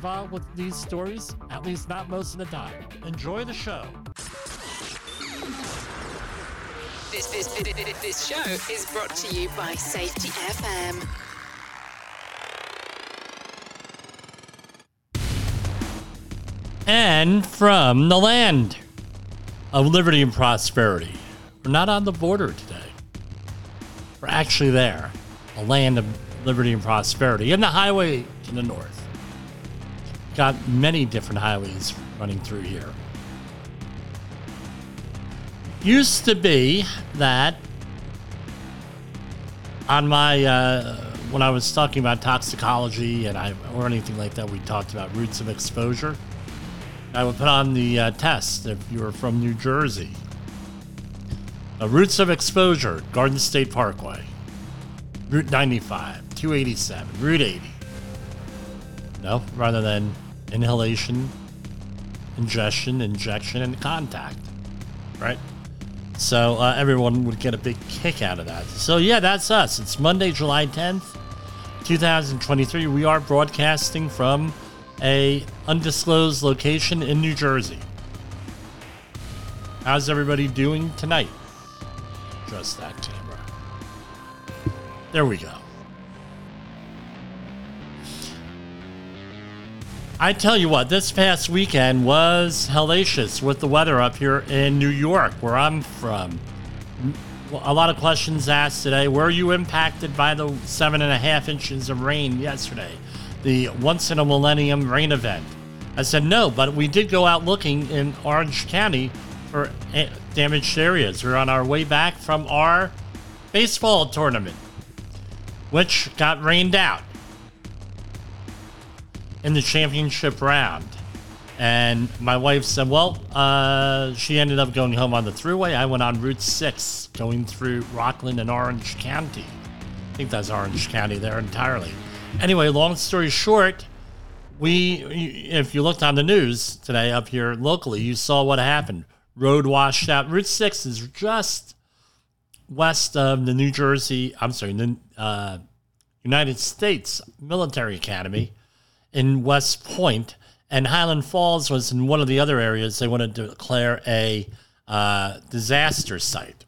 involved with these stories, at least not most of the time. Enjoy the show. This, this, this, this show is brought to you by Safety FM. And from the land of liberty and prosperity. We're not on the border today. We're actually there. A land of liberty and prosperity. And the highway to the north. Got many different highways running through here. Used to be that on my uh, when I was talking about toxicology and I or anything like that, we talked about routes of exposure. I would put on the uh, test if you were from New Jersey. Uh, routes of exposure: Garden State Parkway, Route 95, 287, Route 80. No, rather than inhalation, ingestion, injection, and contact. Right? So uh, everyone would get a big kick out of that. So yeah, that's us. It's Monday, July 10th, 2023. We are broadcasting from a undisclosed location in New Jersey. How's everybody doing tonight? Adjust that camera. There we go. I tell you what, this past weekend was hellacious with the weather up here in New York, where I'm from. A lot of questions asked today. Were you impacted by the seven and a half inches of rain yesterday? The once in a millennium rain event? I said no, but we did go out looking in Orange County for eh, damaged areas. We we're on our way back from our baseball tournament, which got rained out in the championship round. And my wife said, well, uh, she ended up going home on the thruway. I went on Route 6 going through Rockland and Orange County. I think that's Orange County there entirely. Anyway, long story short, we, if you looked on the news today up here locally, you saw what happened. Road washed out. Route 6 is just west of the New Jersey, I'm sorry, the uh, United States Military Academy in West Point, and Highland Falls was in one of the other areas they wanted to declare a uh, disaster site.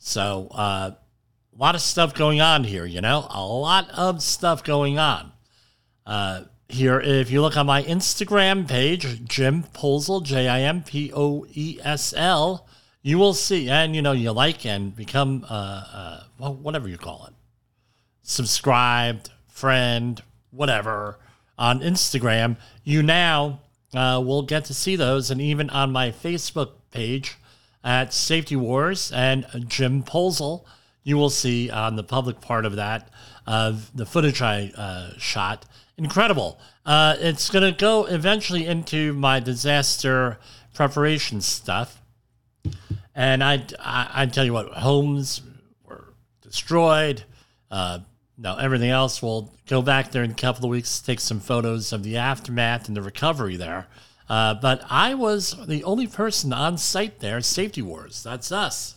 So, uh, a lot of stuff going on here, you know, a lot of stuff going on. Uh, here, if you look on my Instagram page, Jim Poesl, J I M P O E S L, you will see, and you know, you like and become, uh, uh, well, whatever you call it, subscribed, friend, whatever on Instagram, you now uh, will get to see those. And even on my Facebook page at Safety Wars and Jim Poesl, you will see on the public part of that of the footage I uh, shot. Incredible. Uh, it's going to go eventually into my disaster preparation stuff. And I, I, I tell you what, homes were destroyed, uh, now, everything else, we'll go back there in a couple of weeks, take some photos of the aftermath and the recovery there. Uh, but I was the only person on site there, Safety Wars. That's us.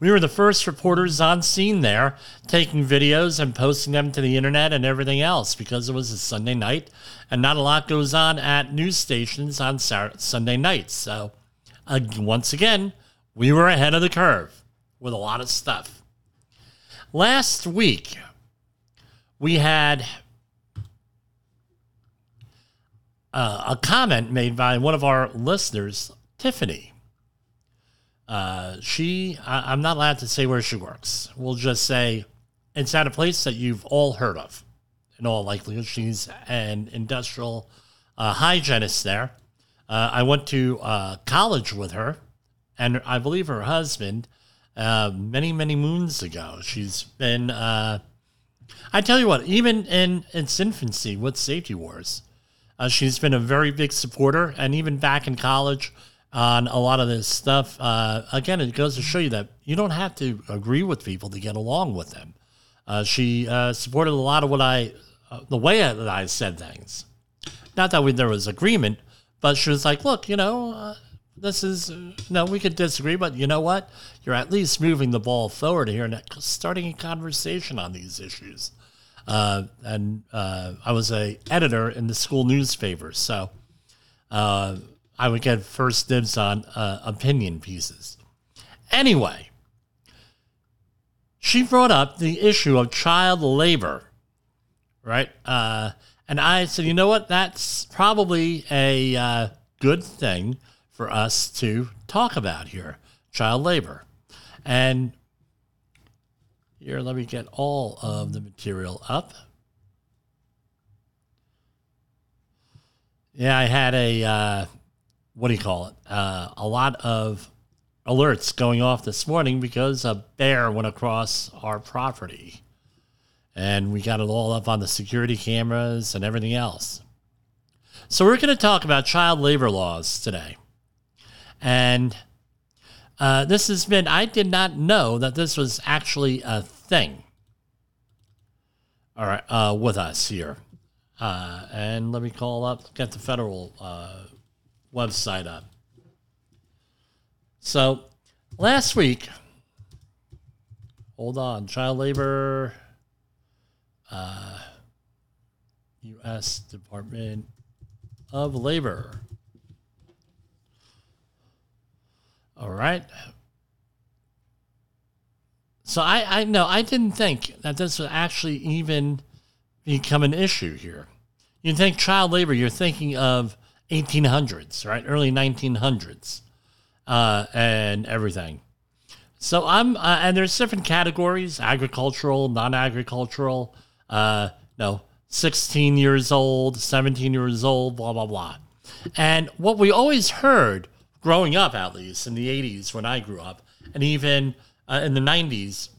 We were the first reporters on scene there, taking videos and posting them to the internet and everything else because it was a Sunday night and not a lot goes on at news stations on Saturday, Sunday nights. So, uh, once again, we were ahead of the curve with a lot of stuff. Last week, we had uh, a comment made by one of our listeners, Tiffany. Uh, she, I, I'm not allowed to say where she works. We'll just say it's at a place that you've all heard of. In all likelihood, she's an industrial uh, hygienist there. Uh, I went to uh, college with her, and I believe her husband uh, many, many moons ago. She's been I tell you what, even in its infancy with Safety Wars, Uh, she's been a very big supporter, and even back in college on a lot of this stuff. Uh, again, it goes to show you that you don't have to agree with people to get along with them. Uh, she uh, supported a lot of what I, uh, the way that I said things. Not that we, there was agreement, but she was like, look, you know, uh, this is, no, we could disagree, but you know what? You're at least moving the ball forward here and starting a conversation on these issues. Uh, and uh, I was a editor in the school newspaper, so uh, I would get first dibs on uh, opinion pieces. Anyway, she brought up the issue of child labor, right? Uh, and I said, you know what? That's probably a uh, good thing for us to talk about here child labor. And here, let me get all of the material up. Yeah, I had a, uh, what do you call it? Uh, a lot of alerts going off this morning because a bear went across our property. And we got it all up on the security cameras and everything else. So, we're going to talk about child labor laws today. And uh, this has been, I did not know that this was actually a thing. All right, uh, with us here. Uh, and let me call up, get the federal uh, website up. So last week, hold on, child labor, U.S. Uh, Department of Labor. All right. So I, I know I didn't think that this would actually even become an issue here. You think child labor, you're thinking of 1800s, right? Early 1900s, uh, and everything. So I'm, uh, and there's different categories: agricultural, non-agricultural. Uh, no, 16 years old, 17 years old, blah blah blah. And what we always heard growing up, at least in the 80s when I grew up, and even uh, in the 90s,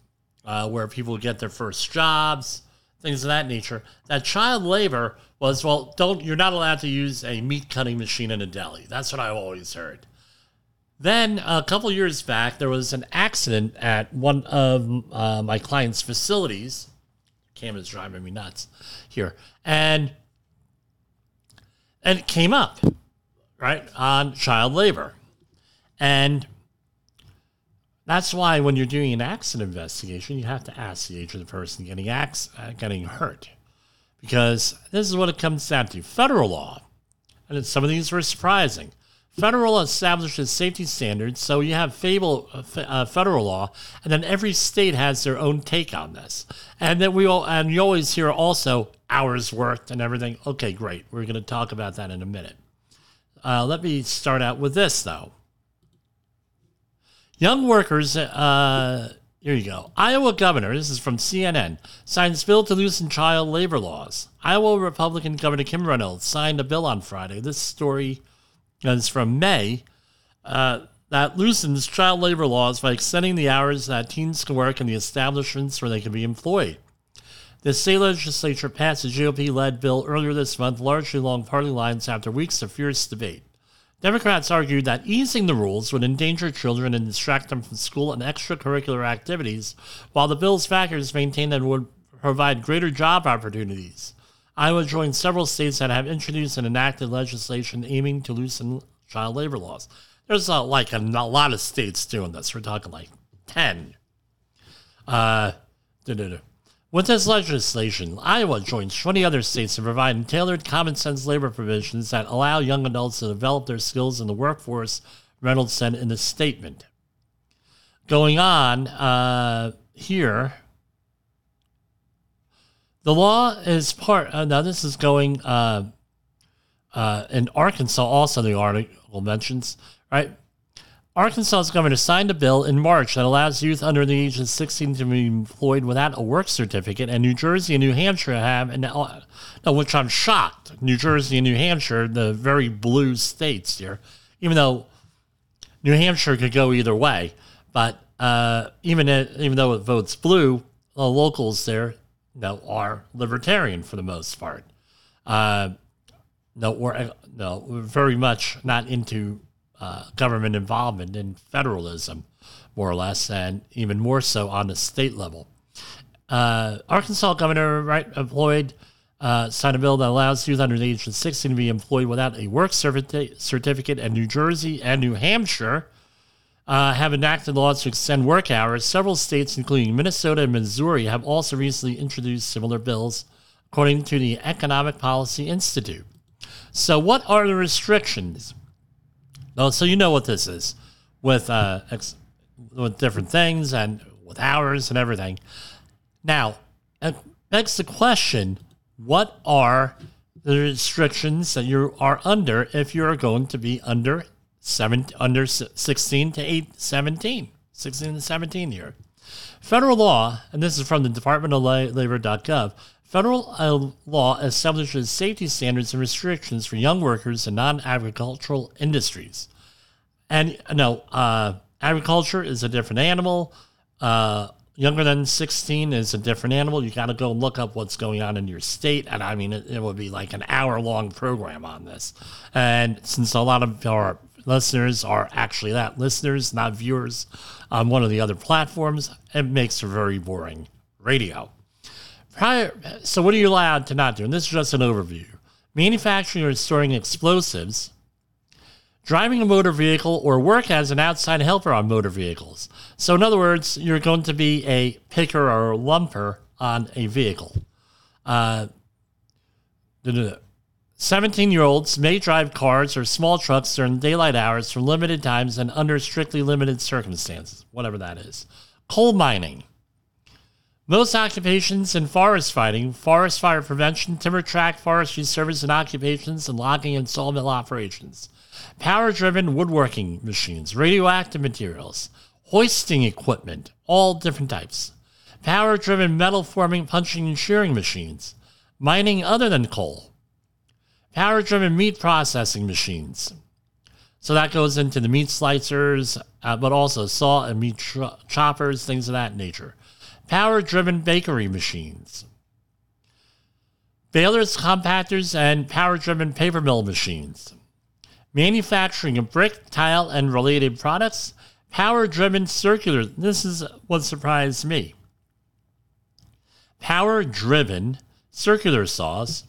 uh, where people get their first jobs, things of that nature, that child labor was, well, don't, you're not allowed to use a meat cutting machine in a deli. That's what I've always heard. Then a couple years back, there was an accident at one of uh, my client's facilities. Cam is driving me nuts here. And and it came up right, on child labor. And that's why when you're doing an accident investigation, you have to ask the age of the person getting, ac- uh, getting hurt. Because this is what it comes down to federal law. And some of these were surprising. Federal law establishes safety standards, so you have fable, uh, uh, federal law, and then every state has their own take on this. And then we all, and you always hear also hours worked and everything. Okay, great. We're going to talk about that in a minute. Uh, let me start out with this, though. Young workers, uh, here you go. Iowa governor, this is from CNN, signs bill to loosen child labor laws. Iowa Republican Governor Kim Reynolds signed a bill on Friday. This story is from May uh, that loosens child labor laws by extending the hours that teens can work in the establishments where they can be employed. The state legislature passed a GOP led bill earlier this month, largely along party lines after weeks of fierce debate. Democrats argued that easing the rules would endanger children and distract them from school and extracurricular activities, while the bill's backers maintained that it would provide greater job opportunities. Iowa joined several states that have introduced and enacted legislation aiming to loosen child labor laws. There's uh, like a, a, lot of states doing this. We're talking like 10. Uh, with this legislation, Iowa joins 20 other states in providing tailored common sense labor provisions that allow young adults to develop their skills in the workforce, Reynolds said in a statement. Going on uh, here, the law is part, uh, now this is going uh, uh in Arkansas, also the article mentions, right? Arkansas's governor signed a bill in March that allows youth under the age of 16 to be employed without a work certificate, and New Jersey and New Hampshire have, and uh, no, which I'm shocked. New Jersey and New Hampshire, the very blue states here, even though New Hampshire could go either way, but uh, even it, even though it votes blue, the locals there, you know, are libertarian for the most part. Uh, no, we're no, we're very much not into uh, government involvement in federalism, more or less, and even more so on the state level. Uh, Arkansas Governor Wright employed uh, signed a bill that allows youth under the age of 16 to be employed without a work certificate, and New Jersey and New Hampshire uh, have enacted laws to extend work hours. Several states, including Minnesota and Missouri, have also recently introduced similar bills, according to the Economic Policy Institute. So, what are the restrictions? Well, so you know what this is with uh, ex- with different things and with hours and everything. Now, it begs the question: What are the restrictions that you are under if you are going to be under seven, under 16 to 8, 17, 16 to 17 year? Federal law, and this is from the Department of Labor.gov, Federal uh, law establishes safety standards and restrictions for young workers in non agricultural industries. And no, uh, agriculture is a different animal. Uh, younger than 16 is a different animal. You got to go look up what's going on in your state. And I mean, it, it would be like an hour long program on this. And since a lot of our listeners are actually that listeners, not viewers on one of the other platforms, it makes for very boring radio. Prior, so what are you allowed to not do? And this is just an overview. Manufacturing or storing explosives, driving a motor vehicle, or work as an outside helper on motor vehicles. So, in other words, you're going to be a picker or a lumper on a vehicle. Uh, 17 year olds may drive cars or small trucks during daylight hours for limited times and under strictly limited circumstances, whatever that is. Coal mining. Most occupations in forest fighting, forest fire prevention, timber tract forestry service and occupations, and logging and sawmill operations. Power driven woodworking machines, radioactive materials, hoisting equipment, all different types. Power driven metal forming, punching, and shearing machines. Mining other than coal. Power driven meat processing machines. So that goes into the meat slicers, uh, but also saw and meat choppers, things of that nature power driven bakery machines, balers, compactors, and power driven paper mill machines, manufacturing of brick, tile, and related products, power driven circular. This is what surprised me. Power driven circular saws,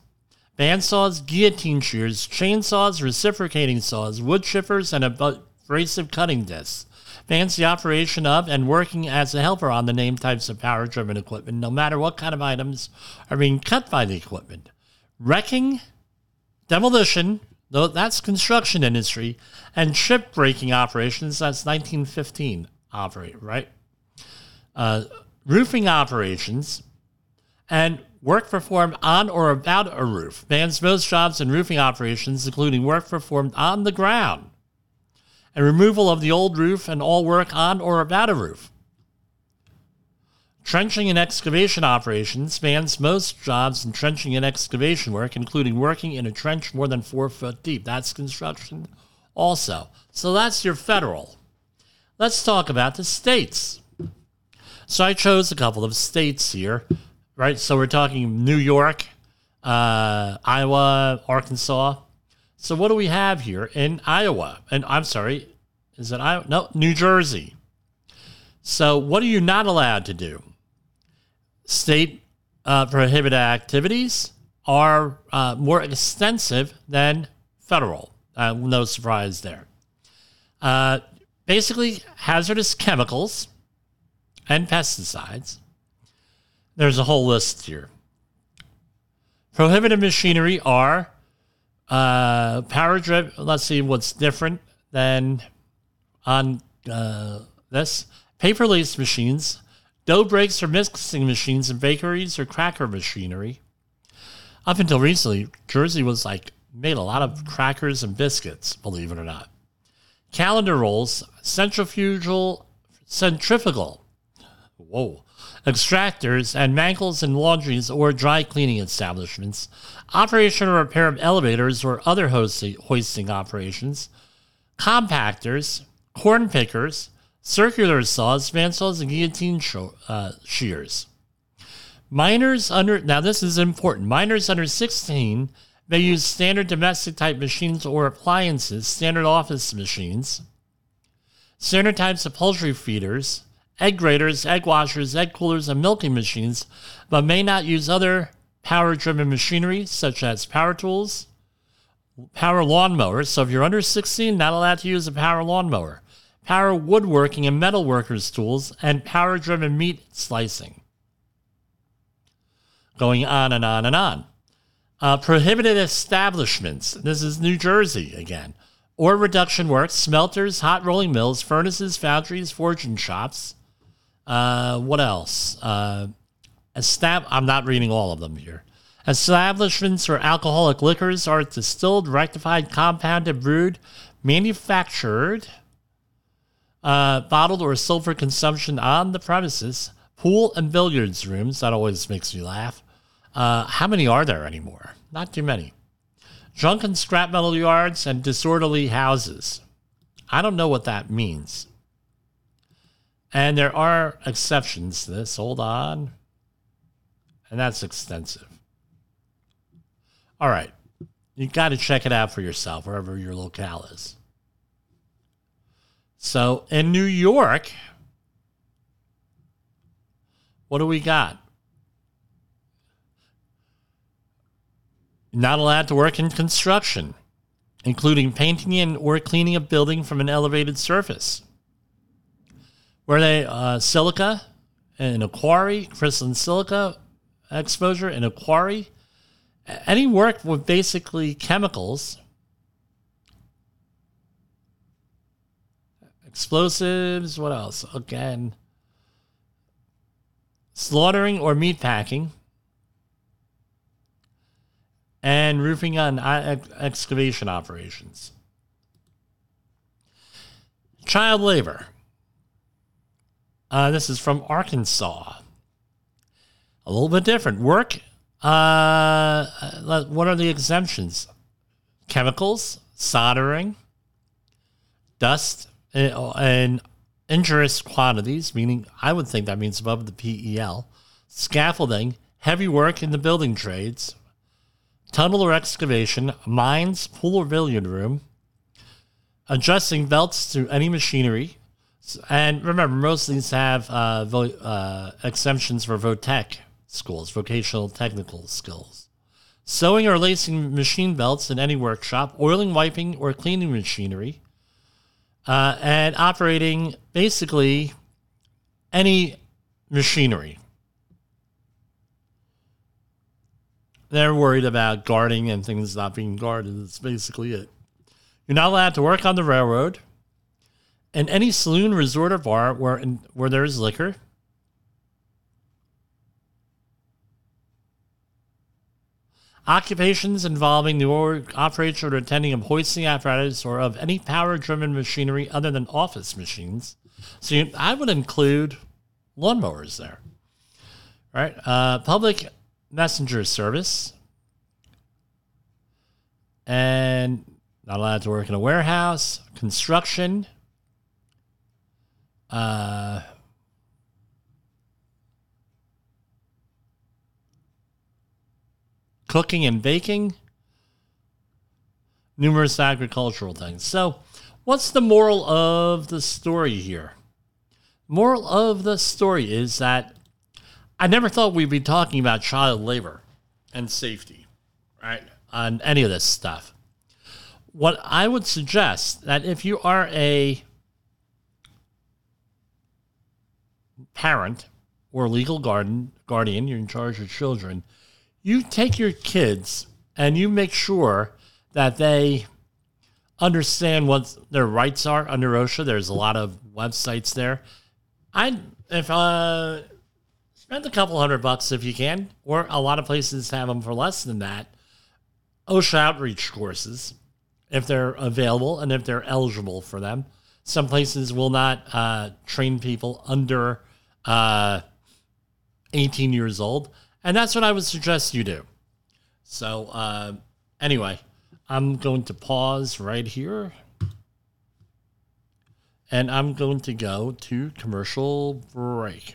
bandsaws, guillotine shears, chainsaws, reciprocating saws, wood chippers, and abrasive cutting discs fancy operation of and working as a helper on the name types of power driven equipment, no matter what kind of items are being cut by the equipment. Wrecking, demolition, though that's construction industry, and ship breaking operations, that's 1915 operate, right? Uh, roofing operations, and work performed on or about a roof. Bans most jobs and roofing operations, including work performed on the ground and removal of the old roof and all work on or about a roof. Trenching and excavation operations spans most jobs in trenching and excavation work, including working in a trench more than four foot deep. That's construction also. So that's your federal. Let's talk about the states. So I chose a couple of states here, right? So we're talking New York, uh, Iowa, Arkansas, so what do we have here in Iowa? And I'm sorry, is it Iowa? No, New Jersey. So what are you not allowed to do? State uh, prohibited activities are uh, more extensive than federal. Uh, no surprise there. Uh, basically, hazardous chemicals and pesticides. There's a whole list here. Prohibited machinery are uh, power driven. Let's see what's different than on uh, this paper lace machines, dough brakes or mixing machines in bakeries or cracker machinery. Up until recently, Jersey was like made a lot of crackers and biscuits, believe it or not. Calender rolls, centrifugal, centrifugal, whoa, extractors, and mangles in laundries or dry cleaning establishments, operation or repair of elevators or other hoisting operations, compactors, corn pickers, circular saws, fan bandsaws, and guillotine uh, shears. Minors under, now this is important, minors under 16 may use standard domestic type machines or appliances, standard office machines, standard types of poultry feeders, egg graders, egg washers, egg coolers, and milking machines, but may not use other power driven machinery such as power tools, power lawnmowers. So if you're under 16, not allowed to use a power lawnmower, power woodworking and metalworkers tools, and power driven meat slicing. Going on and on and on. Uh, prohibited establishments. This is New Jersey again. Ore reduction works, smelters, hot rolling mills, furnaces, foundries, forging shops. Uh, what else? Uh, estab- I'm not reading all of them here. Establishments for alcoholic liquors are distilled, rectified, compounded, brewed, manufactured, uh, bottled, or sold for consumption on the premises. Pool and billiards rooms. That always makes me laugh. Uh, how many are there anymore? Not too many. Drunken scrap metal yards and disorderly houses. I don't know what that means. And there are exceptions to this. Hold on. And that's extensive. All right. You got to check it out for yourself, wherever your locale is. So in New York, what do we got? Not allowed to work in construction, including painting and or cleaning a building from an elevated surface. Where they uh, silica in a quarry, crystalline silica exposure in a quarry, any work with basically chemicals, explosives, what else? Again, slaughtering or meat packing, and roofing on excavation operations. Child labor. Uh, this is from Arkansas. A little bit different. Work. Uh, what are the exemptions? Chemicals, soldering, dust, uh, and injurious quantities, meaning I would think that means above the PEL, scaffolding, heavy work in the building trades, tunnel or excavation, mines, pool or billiard room, adjusting belts to any machinery. And remember, most of these have uh, vo- uh, exemptions for VOTEC schools, vocational technical skills. Sewing or lacing machine belts in any workshop, oiling, wiping, or cleaning machinery, uh, and operating basically any machinery. They're worried about guarding and things not being guarded. That's basically it. You're not allowed to work on the railroad. In any saloon, resort, or bar where, where there is liquor, occupations involving the operation or attending of hoisting apparatus or of any power driven machinery other than office machines. So you, I would include lawnmowers there. Right? Uh, public messenger service and not allowed to work in a warehouse, construction, uh, cooking and baking, numerous agricultural things. So, what's the moral of the story here? Moral of the story is that I never thought we'd be talking about child labor and safety, right? On any of this stuff. What I would suggest that if you are a parent or legal guardian, guardian, you're in charge of children, you take your kids and you make sure that they understand what their rights are under OSHA. There's a lot of websites there. I if uh spend a couple hundred bucks if you can, or a lot of places have them for less than that. OSHA outreach courses, if they're available and if they're eligible for them. Some places will not uh, train people under uh, 18 years old, and that's what I would suggest you do. So, uh, anyway, I'm going to pause right here. And I'm going to go to commercial break.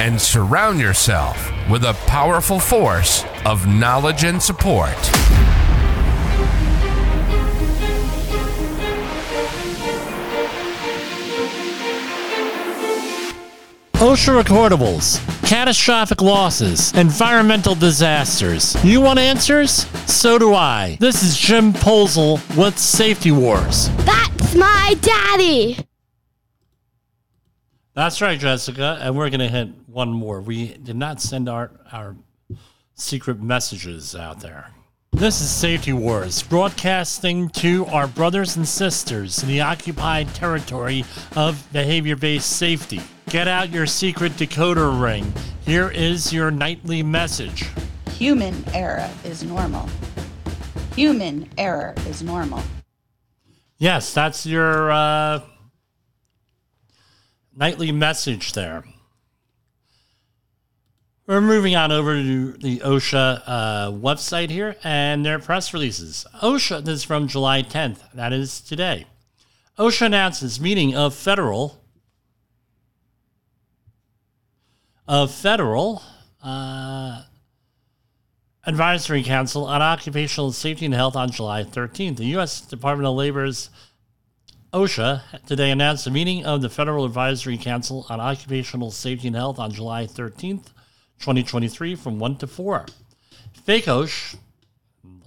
and surround yourself with a powerful force of knowledge and support. OSHA recordables, catastrophic losses, environmental disasters. You want answers? So do I. This is Jim Poesl with Safety Wars. That's my daddy. That's right, Jessica. And we're going to hit one more. We did not send our, our secret messages out there. This is Safety Wars, broadcasting to our brothers and sisters in the occupied territory of behavior based safety. Get out your secret decoder ring. Here is your nightly message. Human error is normal. Human error is normal. Yes, that's your uh, nightly message there. We're moving on over to the OSHA uh, website here and their press releases. OSHA, this is from July 10th, that is today. OSHA announces meeting of federal of federal uh, advisory council on occupational safety and health on July 13th. The U.S. Department of Labor's OSHA today announced a meeting of the Federal Advisory Council on Occupational Safety and Health on July 13th, 2023, from 1 to 4. FACOSH,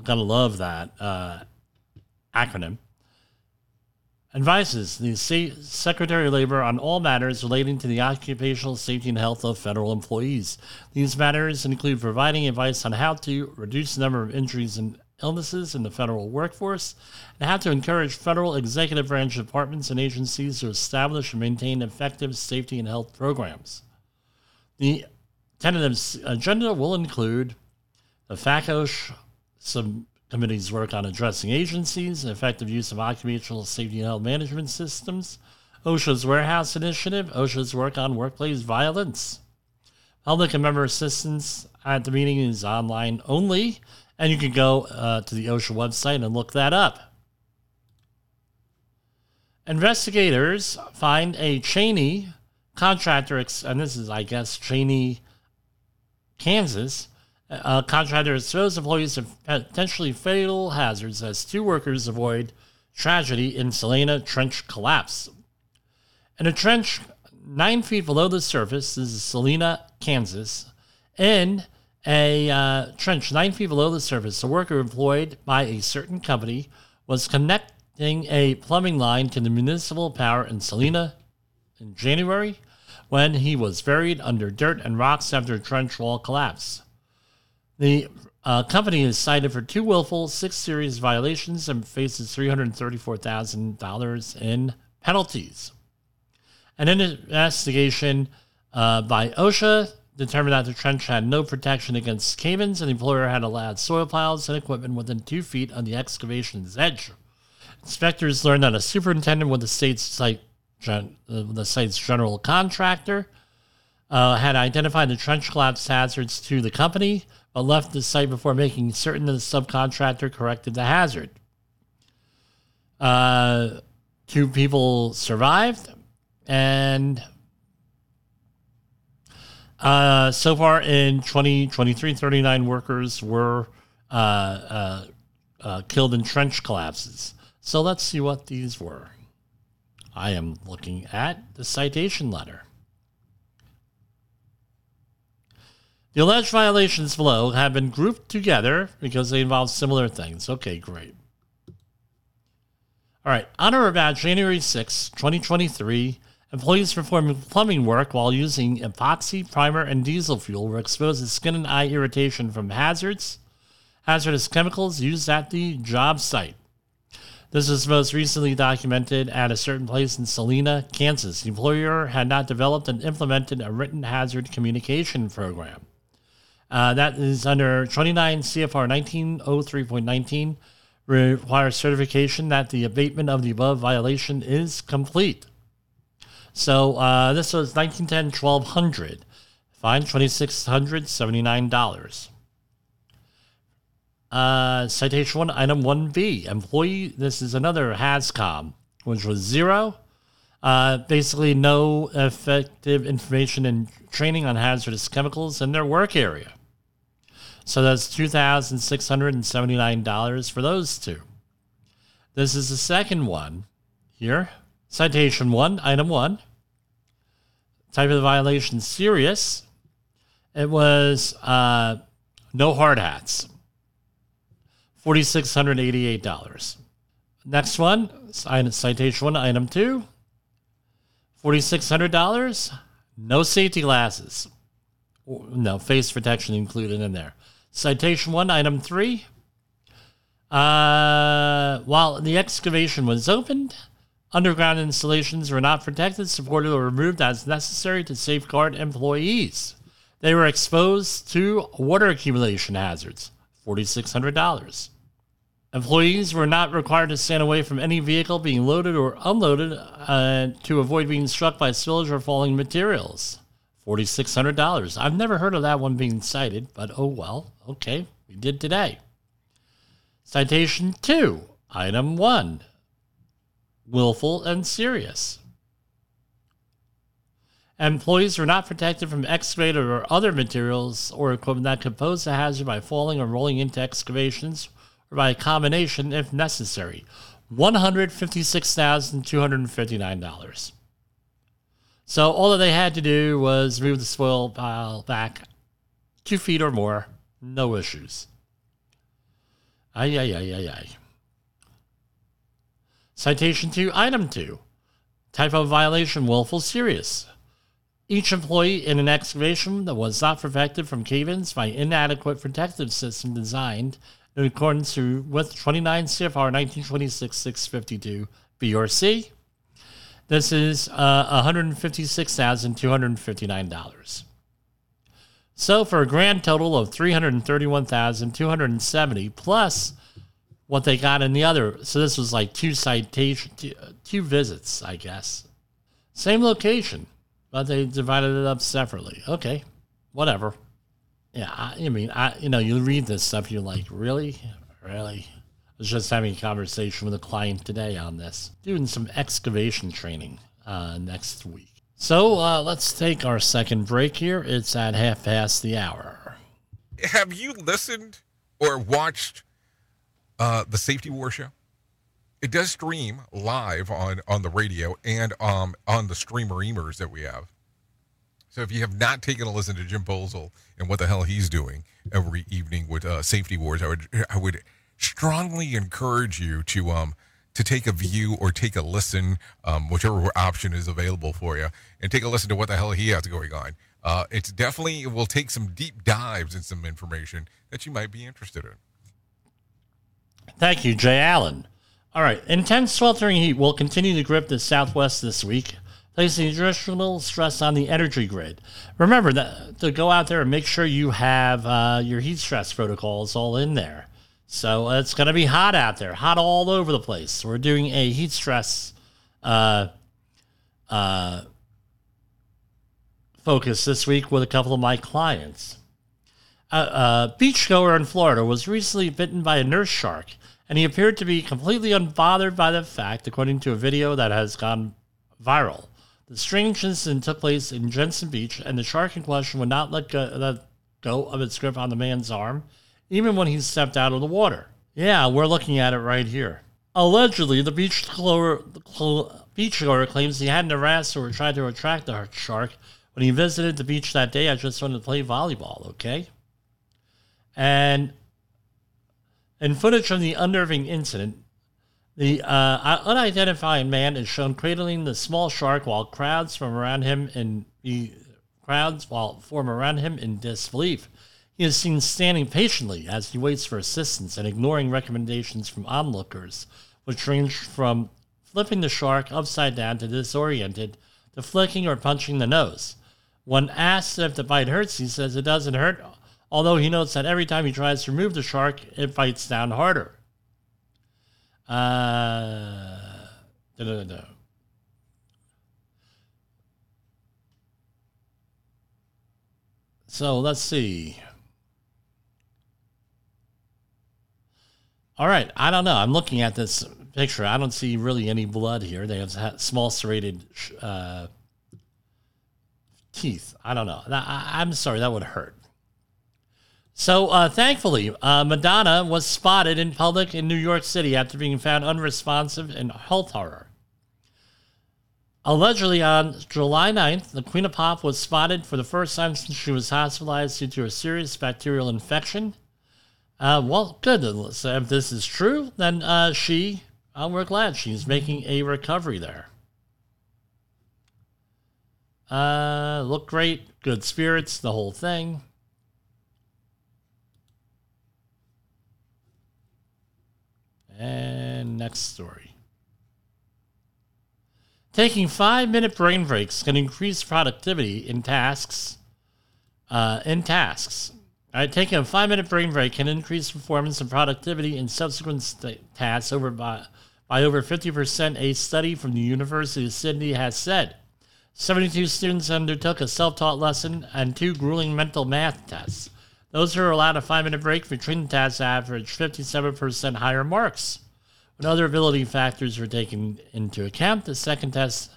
gotta love that uh, acronym, advises the Secretary of Labor on all matters relating to the occupational safety and health of federal employees. These matters include providing advice on how to reduce the number of injuries and illnesses in the federal workforce and how to encourage federal executive branch departments and agencies to establish and maintain effective safety and health programs. The tentative agenda will include the FACOSH sub committee's work on addressing agencies, effective use of occupational safety and health management systems, OSHA's warehouse initiative, OSHA's work on workplace violence. Public and member assistance at the meeting is online only, and you can go uh, to the OSHA website and look that up. Investigators find a Cheney contractor, and this is, I guess, Cheney, Kansas, a contractor exposed employees to potentially fatal hazards as two workers avoid tragedy in Salina trench collapse. In a trench nine feet below the surface, this is Salina, Kansas, in a uh, trench nine feet below the surface, a worker employed by a certain company was connecting a plumbing line to the municipal power in Salina in January when he was buried under dirt and rocks after a trench wall collapse. The uh, company is cited for two willful, six serious violations and faces $334,000 in penalties. An investigation uh, by OSHA determined that the trench had no protection against cave-ins and the employer had allowed soil piles and equipment within two feet of the excavation's edge. Inspectors learned that a superintendent with the state's site, gen, uh, the site's general contractor uh, had identified the trench collapse hazards to the company, but left the site before making certain that the subcontractor corrected the hazard. Uh, two people survived, and uh, so far in 2023, 39 workers were uh, uh, uh, killed in trench collapses. So let's see what these were. I am looking at the citation letter. The alleged violations below have been grouped together because they involve similar things. Okay, great. All right. On or about January 6, 2023, employees performing plumbing work while using epoxy, primer, and diesel fuel were exposed to skin and eye irritation from hazards, hazardous chemicals used at the job site. This was most recently documented at a certain place in Salina, Kansas. The employer had not developed and implemented a written hazard communication program. Uh, that is under 29 CFR 1903.19 requires certification that the abatement of the above violation is complete. So uh, this was 1910 1200. Fine $2,679. Uh, citation one, item 1B. Employee, this is another HAZCOM, which was zero. Uh, basically, no effective information and training on hazardous chemicals in their work area. So that's $2,679 for those two. This is the second one here. Citation one, item one. Type of the violation serious. It was uh, no hard hats. $4,688. Next one, citation one, item two. $4,600. No safety glasses. No, face protection included in there. Citation one, item three. Uh, while the excavation was opened, underground installations were not protected, supported, or removed as necessary to safeguard employees. They were exposed to water accumulation hazards. $4,600. Employees were not required to stand away from any vehicle being loaded or unloaded uh, to avoid being struck by spillage or falling materials. $4,600. I've never heard of that one being cited, but oh well. Okay, we did today. Citation 2, Item 1 Willful and serious. Employees were not protected from excavated or other materials or equipment that could pose a hazard by falling or rolling into excavations or by a combination if necessary. $156,259. So all that they had to do was move the soil pile back two feet or more. No issues. Ay, ay, ay, ay, ay. Citation 2, Item 2. Type of violation willful serious. Each employee in an excavation that was not protected from cave ins by inadequate protective system designed in accordance to, with 29 CFR 1926 652 B or C. This is uh, $156,259. So for a grand total of 331,270 plus what they got in the other. So this was like two citation, two, two visits, I guess. Same location, but they divided it up separately. Okay, whatever. Yeah, I, I mean, I you know, you read this stuff, you're like, really, really. I was just having a conversation with a client today on this, doing some excavation training uh, next week. So uh, let's take our second break here. It's at half past the hour. Have you listened or watched uh, the Safety War Show? It does stream live on on the radio and um on the streamer emers that we have. So if you have not taken a listen to Jim Poesl and what the hell he's doing every evening with uh, Safety Wars, I would I would strongly encourage you to um to take a view or take a listen, um, whichever option is available for you, and take a listen to what the hell he has going on. Uh, it's definitely it will take some deep dives and some information that you might be interested in. Thank you, Jay Allen. All right, intense sweltering heat will continue to grip the Southwest this week, placing additional stress on the energy grid. Remember that to go out there and make sure you have uh, your heat stress protocols all in there. So it's going to be hot out there, hot all over the place. We're doing a heat stress uh, uh, focus this week with a couple of my clients. A, a beachgoer in Florida was recently bitten by a nurse shark, and he appeared to be completely unbothered by the fact, according to a video that has gone viral. The strange incident took place in Jensen Beach, and the shark in question would not let go, let go of its grip on the man's arm even when he stepped out of the water. Yeah, we're looking at it right here. Allegedly, the beach beachgoer claims he hadn't harassed or tried to attract the shark When he visited the beach that day, I just wanted to play volleyball, okay? And in footage from the unnerving incident, the uh, unidentified man is shown cradling the small shark while crowds from around him in the crowds while form around him in disbelief. He is seen standing patiently as he waits for assistance and ignoring recommendations from onlookers, which range from flipping the shark upside down to disoriented to flicking or punching the nose. When asked if the bite hurts, he says it doesn't hurt, although he notes that every time he tries to remove the shark, it bites down harder. Uh, So let's see. All right, I don't know. I'm looking at this picture. I don't see really any blood here. They have small serrated uh, teeth. I don't know. I, am sorry, that would hurt. So, uh, thankfully, uh, Madonna was spotted in public in New York City after being found unresponsive in health horror. Allegedly, on July 9th, the Queen of Pop was spotted for the first time since she was hospitalized due to a serious bacterial infection. Uh, well, good. So if this is true, then uh, she, uh, we're glad she's making a recovery there. Uh, look great, good spirits, the whole thing. And next story. Taking five minute brain breaks can increase productivity in tasks. Uh, in tasks. Right, taking a five minute brain break can increase performance and productivity in subsequent st- tasks over by, by over 50%, a study from the University of Sydney has said. 72 students undertook a self taught lesson and two grueling mental math tests. Those who were allowed a five minute break between the tests averaged 57% higher marks. When other ability factors were taken into account, the second test,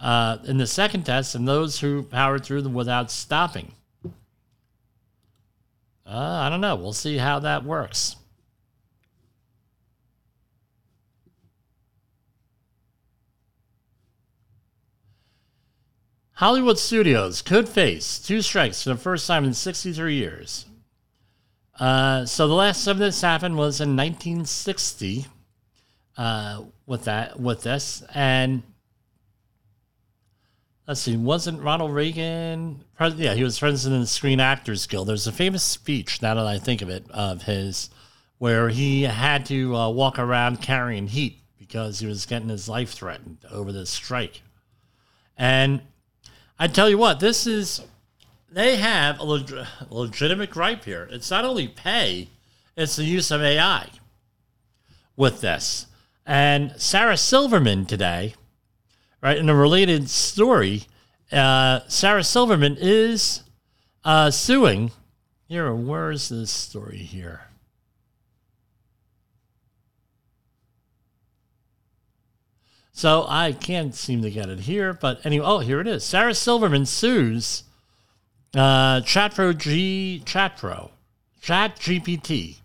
uh, in the second test, and those who powered through them without stopping. Uh, I don't know. We'll see how that works. Hollywood studios could face two strikes for the first time in 63 years. Uh, so the last time this happened was in 1960 uh, with that with this, and let's see, wasn't Ronald Reagan? Pres- Yeah, he was president of the Screen Actors Guild. There's a famous speech, now that I think of it, of his where he had to uh, walk around carrying heat because he was getting his life threatened over this strike. And I tell you what, this is they have a, leg- legitimate gripe here. It's not only pay, it's the use of AI with this. And Sarah Silverman today, right, in a related story, uh, Sarah Silverman is uh, suing. Here, where is this story here? So I can't seem to get it here, but anyway, oh, here it is. Sarah Silverman sues uh, ChatPro G ChatPro, Chat GPT,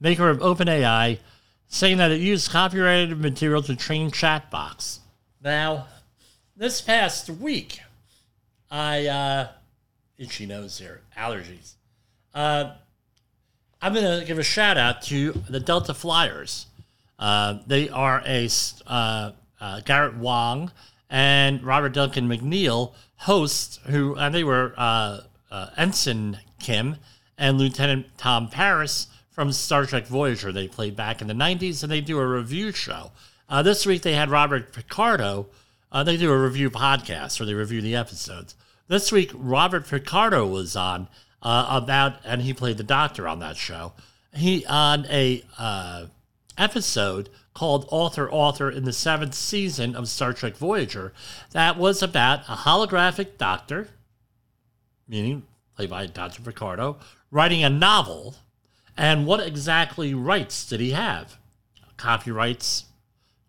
maker of OpenAI, saying that it used copyrighted material to train chatbots. Now, this past week, I uh, itchy nose here, allergies. Uh, I'm to give a shout out to the Delta Flyers. Uh, they are a uh, uh, Garrett Wang and Robert Duncan McNeill hosts who, and they were uh, uh, Ensign Kim and Lieutenant Tom Paris from Star Trek Voyager they played back in the 90s, and they do a review show. Uh, this week they had Robert Picardo. Uh, they do a review podcast where they review the episodes. This week, Robert Picardo was on uh, about, and he played the doctor on that show. He on a uh, episode called Author Author in the seventh season of Star Trek Voyager that was about a holographic doctor, meaning played by Dr. Picardo, writing a novel and what exactly rights did he have? Copyrights,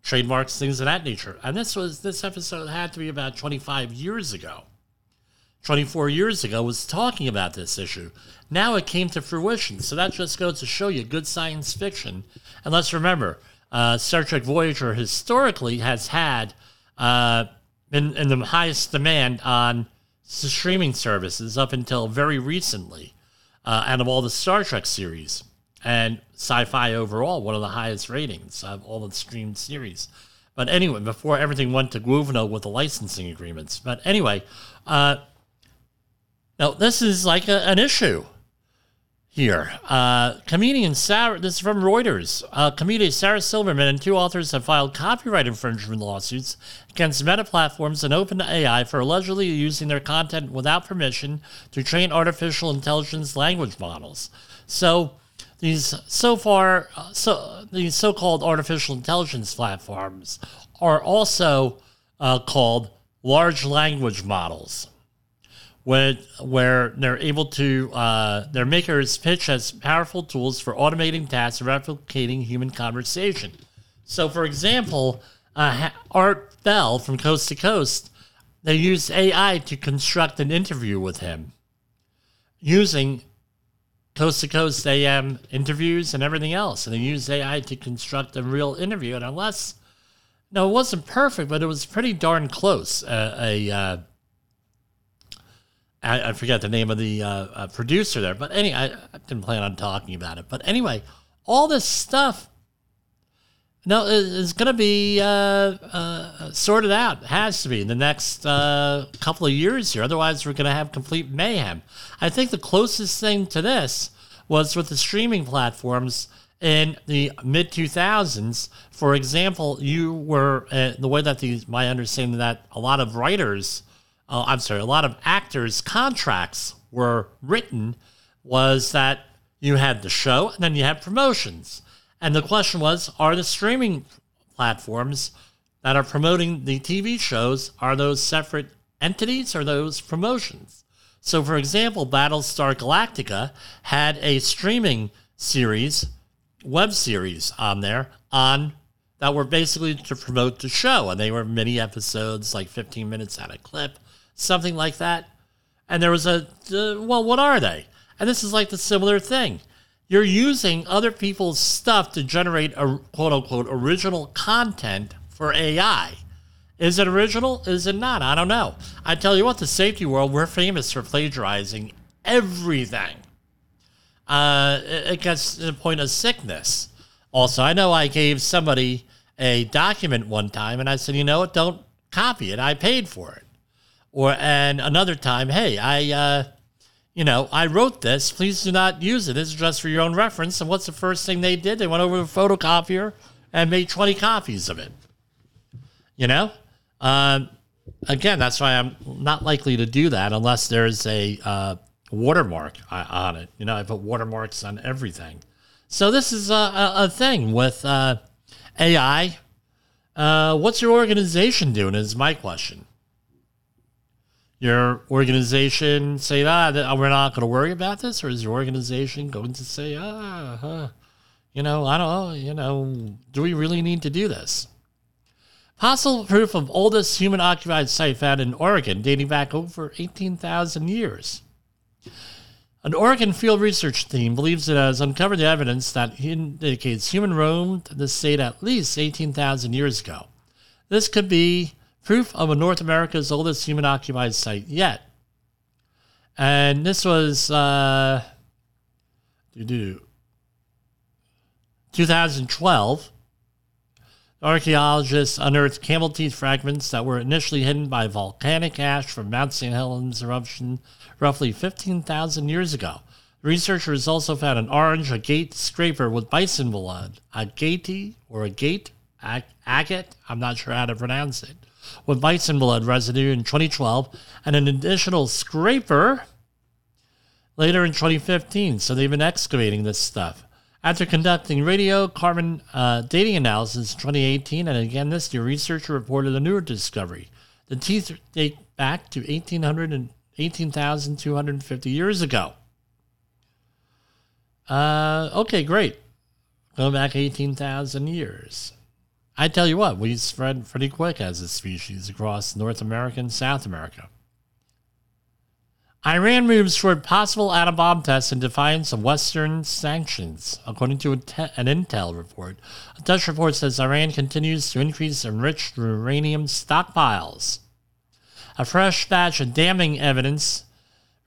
trademarks, things of that nature. And this was this episode had to be about 25 years ago. 24 years ago was talking about this issue. Now it came to fruition. So that just goes to show you good science fiction. And let's remember, uh, Star Trek Voyager historically has had uh, in, in the highest demand on streaming services up until very recently, uh, out of all the Star Trek series and sci-fi overall, one of the highest ratings of all the streamed series. But anyway, before everything went to Grosvenor with the licensing agreements. But anyway, uh, now this is like a, an issue here. Uh, comedian Sarah, this is from Reuters. Uh, comedian Sarah Silverman and two authors have filed copyright infringement lawsuits against Meta Platforms and OpenAI for allegedly using their content without permission to train artificial intelligence language models. So these so far, uh, so these so-called artificial intelligence platforms are also uh, called large language models where, where they're able to, uh, their makers pitch as powerful tools for automating tasks and replicating human conversation. So, for example, uh, Art Bell from Coast to Coast, they used AI to construct an interview with him using Coast to Coast AM interviews and everything else. And they used AI to construct a real interview. And unless, no, it wasn't perfect, but it was pretty darn close. Uh, a, uh, I, I forget the name of the uh, uh, producer there, but anyway, I, I, didn't plan on talking about it. But anyway, all this stuff, no, is going to be uh, uh, sorted out. Has to be in the next uh, couple of years here. Otherwise, we're going to have complete mayhem. I think the closest thing to this was with the streaming platforms in the mid 2000s. For example, you were uh, the way that these, my understanding that a lot of writers uh, I'm sorry, a lot of actors' contracts were written was that you had the show and then you had promotions. And the question was, are the streaming platforms that are promoting the TV shows, are those separate entities or those promotions? So, for example, Battlestar Galactica had a streaming series, web series on there on that were basically to promote the show, and they were mini episodes, like 15 minutes at a clip something like that. And there was a, uh, well, what are they? And this is like the similar thing. You're using other people's stuff to generate a quote unquote original content for AI. Is it original? Is it not? I don't know. I tell you what, the safety world, we're famous for plagiarizing everything. Uh, it gets to the point of sickness. Also, I know I gave somebody a document one time and I said, you know what, don't copy it. I paid for it. Or and another time, hey, I uh, you know, I wrote this. Please do not use it. This is just for your own reference. And what's the first thing they did? They went over to the photocopier and made 20 copies of it. You know? Um, again, that's why I'm not likely to do that unless there's a uh, watermark uh, on it. You know, I put watermarks on everything. So this is a, a, a thing with uh, AI. Uh, what's your organization doing? Is my question your organization say, ah, we're not going to worry about this? Or is your organization going to say, ah, huh, you know, I don't know, you know, do we really need to do this? Possible proof of oldest human occupied site found in Oregon, dating back over 18,000 years. An Oregon field research team believes it has uncovered evidence that indicates human roamed the state at least 18,000 years ago. This could be proof of a North America's oldest human occupied site yet. And this was uh, 2012. Archaeologists unearthed camel teeth fragments that were initially hidden by volcanic ash from Mount St. Helens eruption roughly 15,000 years ago. Researchers also found an orange agate scraper with bison blood, agate or agate, ag- agate, I'm not sure how to pronounce it, with bison blood residue in 2012 and an additional scraper later in 2015. So they've been excavating this stuff. After conducting radiocarbon uh, dating analysis in 2018 and again this year, researcher reported a newer discovery. The teeth date back to 1800 and 18,250 years ago. Uh, okay, great. Going back 18,000 years. I tell you what, we spread pretty quick as a species across North America and South America. Iran moves toward possible atom bomb tests in defiance of Western sanctions, according to te- an intel report. A Dutch report says Iran continues to increase enriched uranium stockpiles. A fresh batch of damning evidence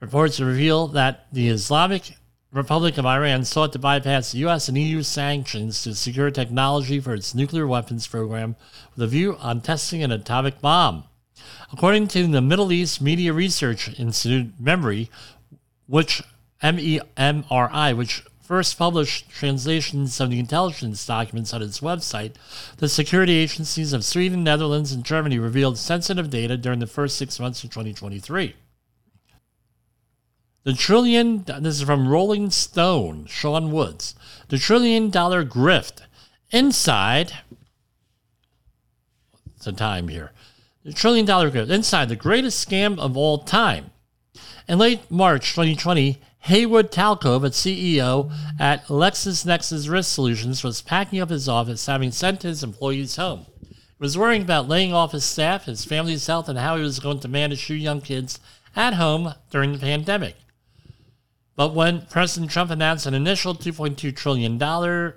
reports reveal that the Islamic Republic of Iran sought to bypass U.S. and EU sanctions to secure technology for its nuclear weapons program with a view on testing an atomic bomb. According to the Middle East Media Research Institute MEMRI, which MEMRI, which first published translations of the intelligence documents on its website, the security agencies of Sweden, Netherlands, and Germany revealed sensitive data during the first six months of 2023. The trillion, this is from Rolling Stone, Sean Woods. The trillion dollar grift inside, it's a time here. The trillion dollar grift inside the greatest scam of all time. In late March 2020, Haywood Talcove, a CEO at LexisNexis Risk Solutions, was packing up his office, having sent his employees home. He was worrying about laying off his staff, his family's health, and how he was going to manage two young kids at home during the pandemic. But when President Trump announced an initial $2.2 trillion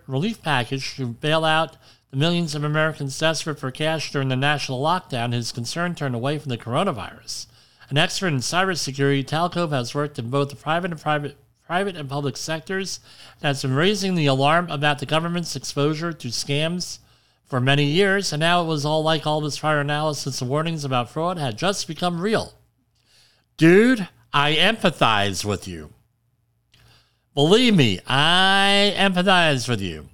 relief package to bail out the millions of Americans desperate for cash during the national lockdown, his concern turned away from the coronavirus. An expert in cybersecurity, Talcove has worked in both the private and private private and public sectors and has been raising the alarm about the government's exposure to scams for many years, and now it was all like all this prior analysis and warnings about fraud had just become real. Dude, I empathize with you. Believe me, I empathize with you.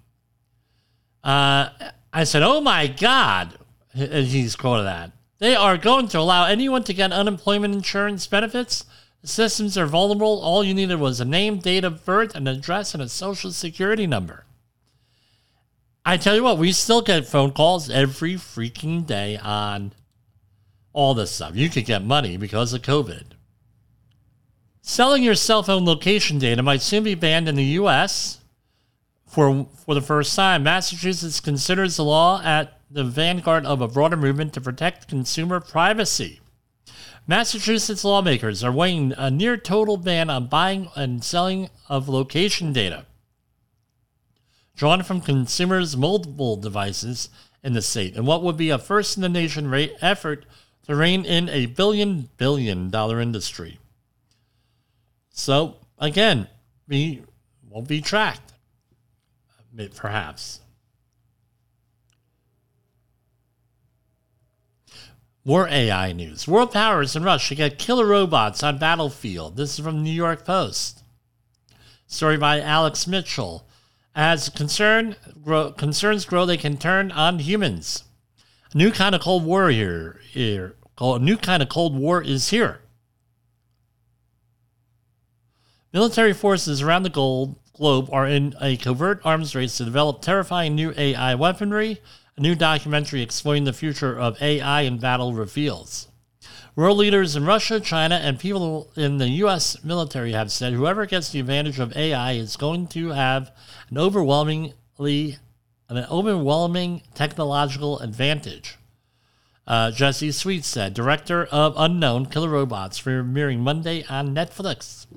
Uh, I said, Oh my God, he's quoted that. They are going to allow anyone to get unemployment insurance benefits. The systems are vulnerable. All you needed was a name, date of birth, an address, and a social security number. I tell you what, we still get phone calls every freaking day on all this stuff. You could get money because of COVID. Selling your cell phone location data might soon be banned in the U.S. for for the first time. Massachusetts considers the law at the vanguard of a broader movement to protect consumer privacy. Massachusetts lawmakers are weighing a near total ban on buying and selling of location data drawn from consumers' mobile devices in the state, and what would be a first in the nation rate effort to rein in a billion billion dollar industry. So again, we won't be tracked, perhaps. More AI news. World powers and Russia get killer robots on battlefield. This is from the New York Post. Story by Alex Mitchell. As concern grow, concerns grow, they can turn on humans. A new kind of Cold War here. here. A new kind of Cold War is here. Military forces around the globe are in a covert arms race to develop terrifying new AI weaponry. A new documentary exploring the future of AI in battle reveals. World leaders in Russia, China, and people in the U.S. military have said whoever gets the advantage of AI is going to have an overwhelmingly an overwhelming technological advantage. Uh, Jesse Sweet said, director of Unknown Killer Robots, premiering Monday on Netflix.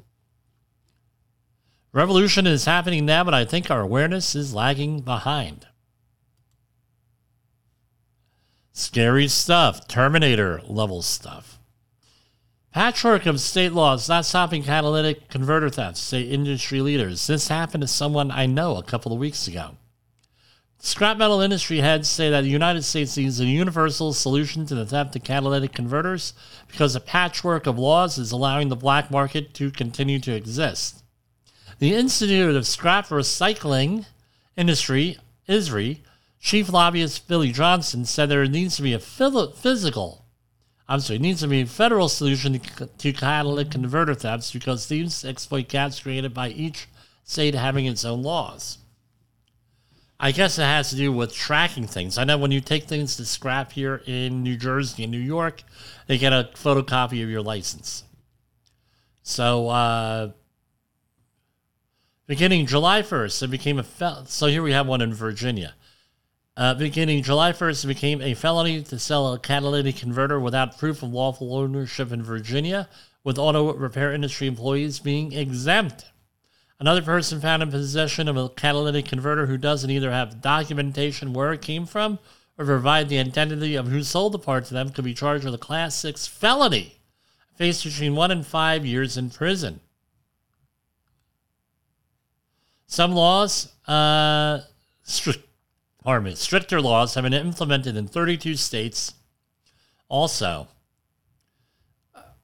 Revolution is happening now, but I think our awareness is lagging behind. Scary stuff, Terminator level stuff. Patchwork of state laws not stopping catalytic converter thefts, say industry leaders. This happened to someone I know a couple of weeks ago. Scrap metal industry heads say that the United States needs a universal solution to the theft of catalytic converters because a patchwork of laws is allowing the black market to continue to exist. The Institute of Scrap Recycling Industry, ISRI, chief lobbyist Billy Johnson said there needs to be a physical, I'm sorry, needs to be a federal solution to catalytic converter thefts because thieves exploit gaps created by each state having its own laws. I guess it has to do with tracking things. I know when you take things to scrap here in New Jersey and New York, they get a photocopy of your license. So, uh, Beginning July 1st, it became a fel- so here we have one in Virginia. Uh, beginning July 1st, it became a felony to sell a catalytic converter without proof of lawful ownership in Virginia, with auto repair industry employees being exempt. Another person found in possession of a catalytic converter who doesn't either have documentation where it came from or provide the identity of who sold the part to them could be charged with a Class 6 felony, faced between one and five years in prison. Some laws, uh, strict, pardon me, stricter laws have been implemented in 32 states. Also,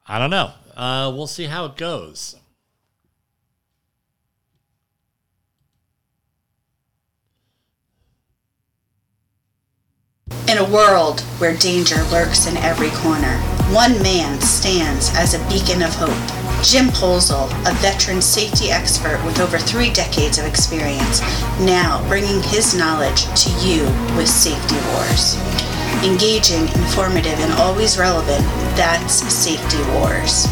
I don't know. Uh, we'll see how it goes. In a world where danger lurks in every corner, one man stands as a beacon of hope. Jim Poesl, a veteran safety expert with over three decades of experience, now bringing his knowledge to you with Safety Wars. Engaging, informative, and always relevant, that's Safety Wars.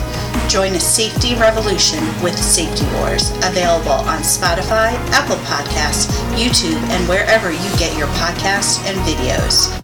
Join a safety revolution with Safety Wars, available on Spotify, Apple Podcasts, YouTube, and wherever you get your podcasts and videos.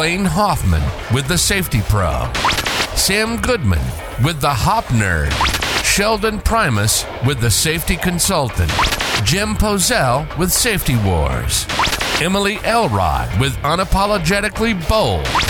Blaine Hoffman with the Safety Pro, Sam Goodman with the Hop Nerd, Sheldon Primus with the Safety Consultant, Jim Poesl with Safety Wars, Emily Elrod with Unapologetically Bold,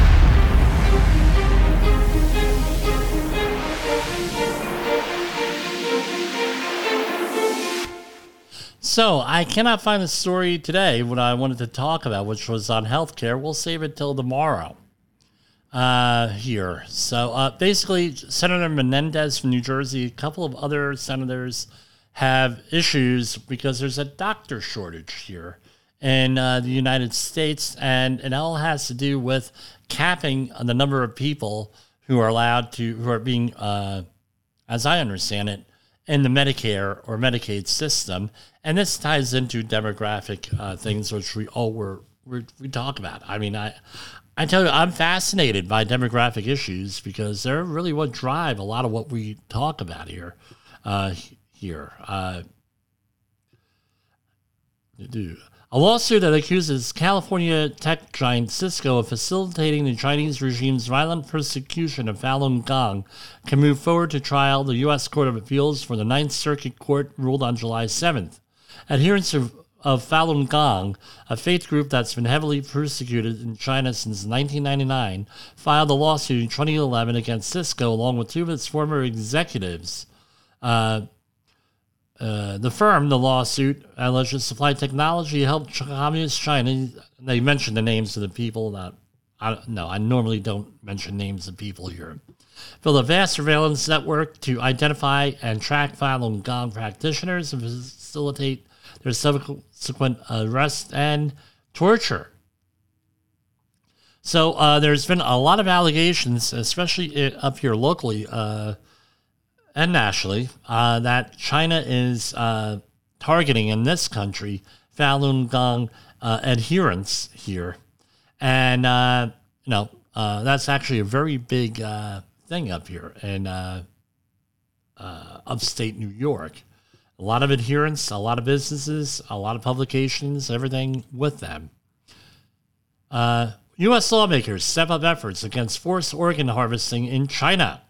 So I cannot find the story today what I wanted to talk about, which was on healthcare. We'll save it till tomorrow. Uh, here. So uh, basically, Senator Menendez from New Jersey, a couple of other senators have issues because there's a doctor shortage here in uh, the United States, and it all has to do with capping the number of people who are allowed to, who are being, uh, as I understand it, in the Medicare or Medicaid system, and this ties into demographic uh, things, which we all were we, we talk about. I mean, I I tell you, I'm fascinated by demographic issues because they're really what drive a lot of what we talk about here. Uh, here, uh, a lawsuit that accuses California tech giant Cisco of facilitating the Chinese regime's violent persecution of Falun Gong can move forward to trial. The U.S. Court of Appeals for the Ninth Circuit Court ruled on July 7th. Adherents of, of Falun Gong, a faith group that's been heavily persecuted in China since 1999, filed a lawsuit in 2011 against Cisco along with two of its former executives. Uh, uh, the firm, the lawsuit, alleges supply technology helped communist China. They mentioned the names of the people that I no, I normally don't mention names of people here. Build a vast surveillance network to identify and track Falun Gong practitioners and facilitate their subsequent arrest and torture. So uh, there's been a lot of allegations, especially up here locally. Uh, and nationally uh, that China is uh, targeting in this country Falun Gong uh, adherents here. And, uh, you know, uh, that's actually a very big uh, thing up here in upstate New York. A lot of adherents, a lot of businesses, a lot of publications, everything with them. U.S. lawmakers step up efforts against forced organ harvesting in China.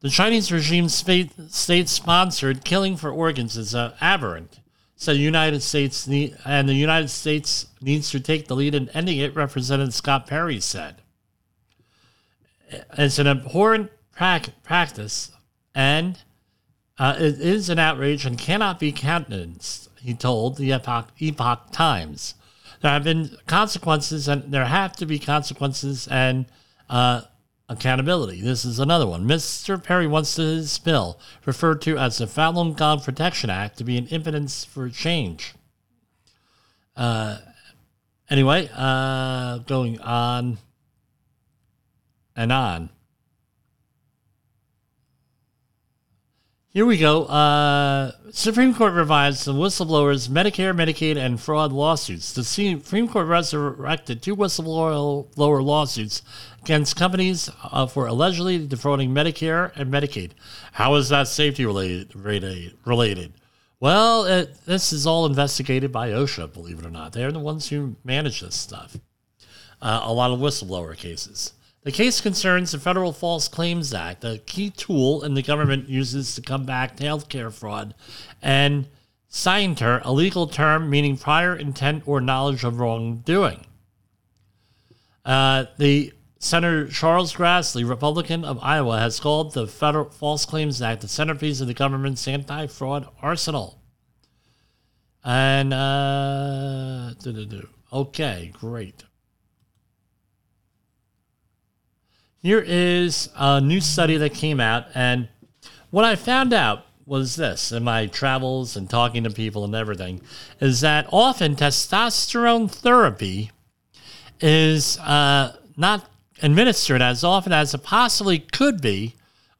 The Chinese regime's state sponsored killing for organs is uh, aberrant. So the United States need, and the United States needs to take the lead in ending it. Representative Scott Perry said, "It's an abhorrent pra- practice, and uh, it is an outrage and cannot be countenanced." He told the Epoch, Epoch Times. There have been consequences, and there have to be consequences, and uh, accountability. This is another one. Mr. Perry wants his bill, referred to as the Falun Gong Protection Act, to be an impetus for change. Uh, anyway, uh, going on and on. Here we go. Uh, Supreme Court revised the whistleblowers' Medicare, Medicaid, and fraud lawsuits. The Supreme Court resurrected two whistleblower lawsuits against companies uh, for allegedly defrauding Medicare and Medicaid. How is that safety related? related? Well, it, this is all investigated by OSHA, believe it or not. They're the ones who manage this stuff. Uh, a lot of whistleblower cases. The case concerns the Federal False Claims Act, a key tool in the government uses to combat healthcare fraud, and scienter, a legal term meaning prior intent or knowledge of wrongdoing. Uh, the Senator Charles Grassley, Republican of Iowa, has called the Federal False Claims Act the centerpiece of the government's anti-fraud arsenal. And uh, okay, great. Here is a new study that came out, and what I found out was this in my travels and talking to people and everything is that often testosterone therapy is uh, not administered as often as it possibly could be,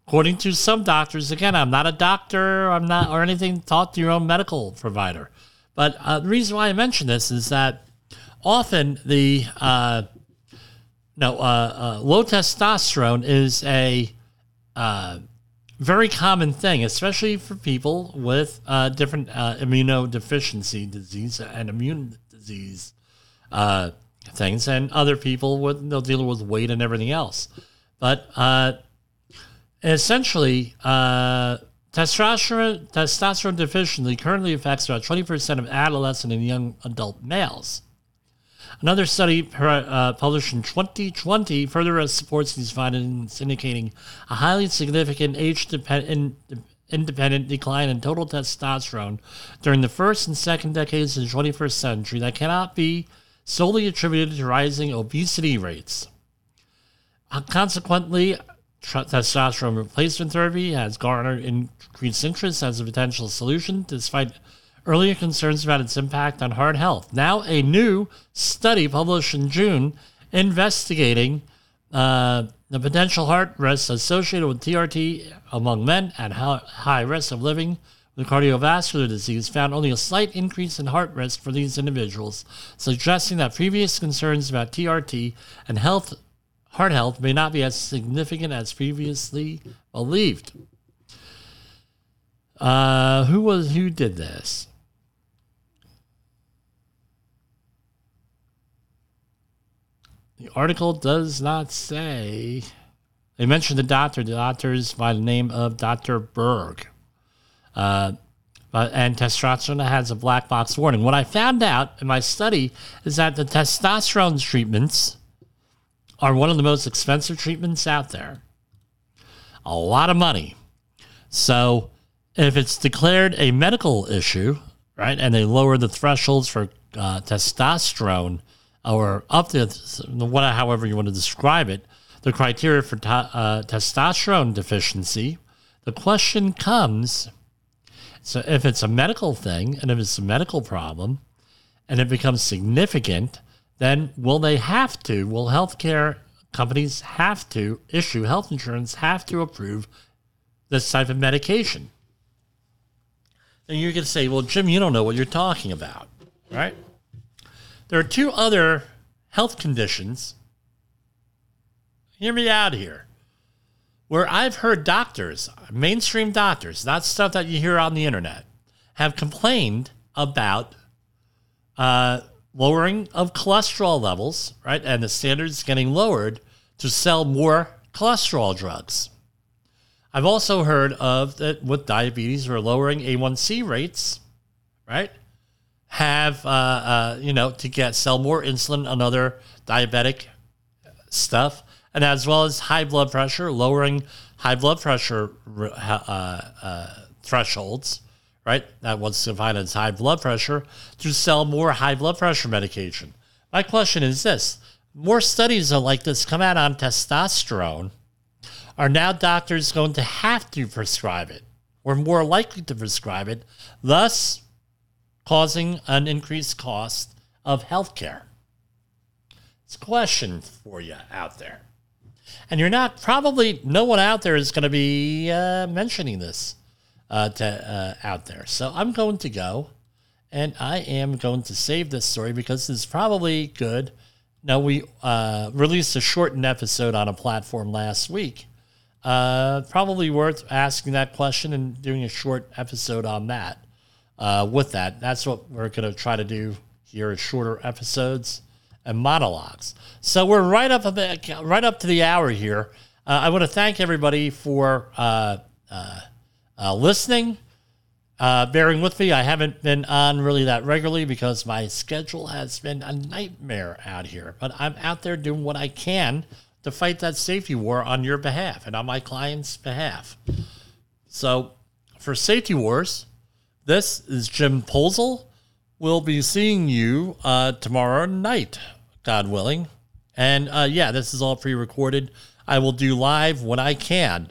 according to some doctors. Again, I'm not a doctor, I'm not, or anything. Talk to your own medical provider. But uh, the reason why I mention this is that often the uh, no, uh, uh, low testosterone is a uh, very common thing, especially for people with uh, different uh, immunodeficiency disease and immune disease uh, things, and other people with they'll deal with weight and everything else. But essentially, testosterone testosterone deficiency currently affects about twenty percent of adolescent and young adult males. Another study uh, published in 2020 further supports these findings, indicating a highly significant age dependent independent decline in total testosterone during the first and second decades of the 21st century that cannot be solely attributed to rising obesity rates. Uh, consequently, testosterone replacement therapy has garnered increased interest as a potential solution, despite earlier concerns about its impact on heart health. Now, a new study published in June investigating uh, the potential heart risks associated with TRT among men at high risk of living with cardiovascular disease found only a slight increase in heart risk for these individuals, suggesting that previous concerns about TRT and health, heart health may not be as significant as previously believed. Uh, who was who did this? The article does not say. They mentioned the doctor. The doctor is by the name of Dr. Berg. Uh, but, and testosterone has a black box warning. What I found out in my study is that the testosterone treatments are one of the most expensive treatments out there. A lot of money. So if it's declared a medical issue, right, and they lower the thresholds for uh, testosterone or up to what, however you want to describe it, the criteria for uh, testosterone deficiency, the question comes so if it's a medical thing and if it's a medical problem and it becomes significant, then will they have to, will healthcare companies have to issue health insurance, have to approve this type of medication? And you're going to say, well, Jim, you don't know what you're talking about, right? There are two other health conditions. Hear me out here. Where I've heard doctors, mainstream doctors, not stuff that you hear on the internet, have complained about uh, lowering of cholesterol levels, right? And the standards getting lowered to sell more cholesterol drugs. I've also heard of that with diabetes, we're lowering A1C rates, right? Have uh, uh, you know to get sell more insulin and other diabetic stuff, and as well as high blood pressure, lowering high blood pressure uh, uh, thresholds. Right, that was defined as high blood pressure to sell more high blood pressure medication. My question is this: More studies are like this come out on testosterone, are now doctors going to have to prescribe it or more likely to prescribe it, thus causing an increased cost of healthcare? It's a question for you out there. And you're not, probably, no one out there is going to be uh, mentioning this uh, to, uh, out there. So I'm going to go and I am going to save this story because it's probably good. Now, we uh, released a shortened episode on a platform last week. Uh, probably worth asking that question and doing a short episode on that. Uh, with that, that's what we're going to try to do here shorter episodes and monologues. So we're right up the, right up to the hour here. Uh, I want to thank everybody for uh, uh, uh listening uh, bearing with me. I haven't been on really that regularly because my schedule has been a nightmare out here. But I'm out there doing what I can to fight that safety war on your behalf and on my client's behalf. So, for Safety Wars, this is Jim Poesl. We'll be seeing you uh, tomorrow night, God willing. And uh, yeah, this is all pre recorded. I will do live when I can.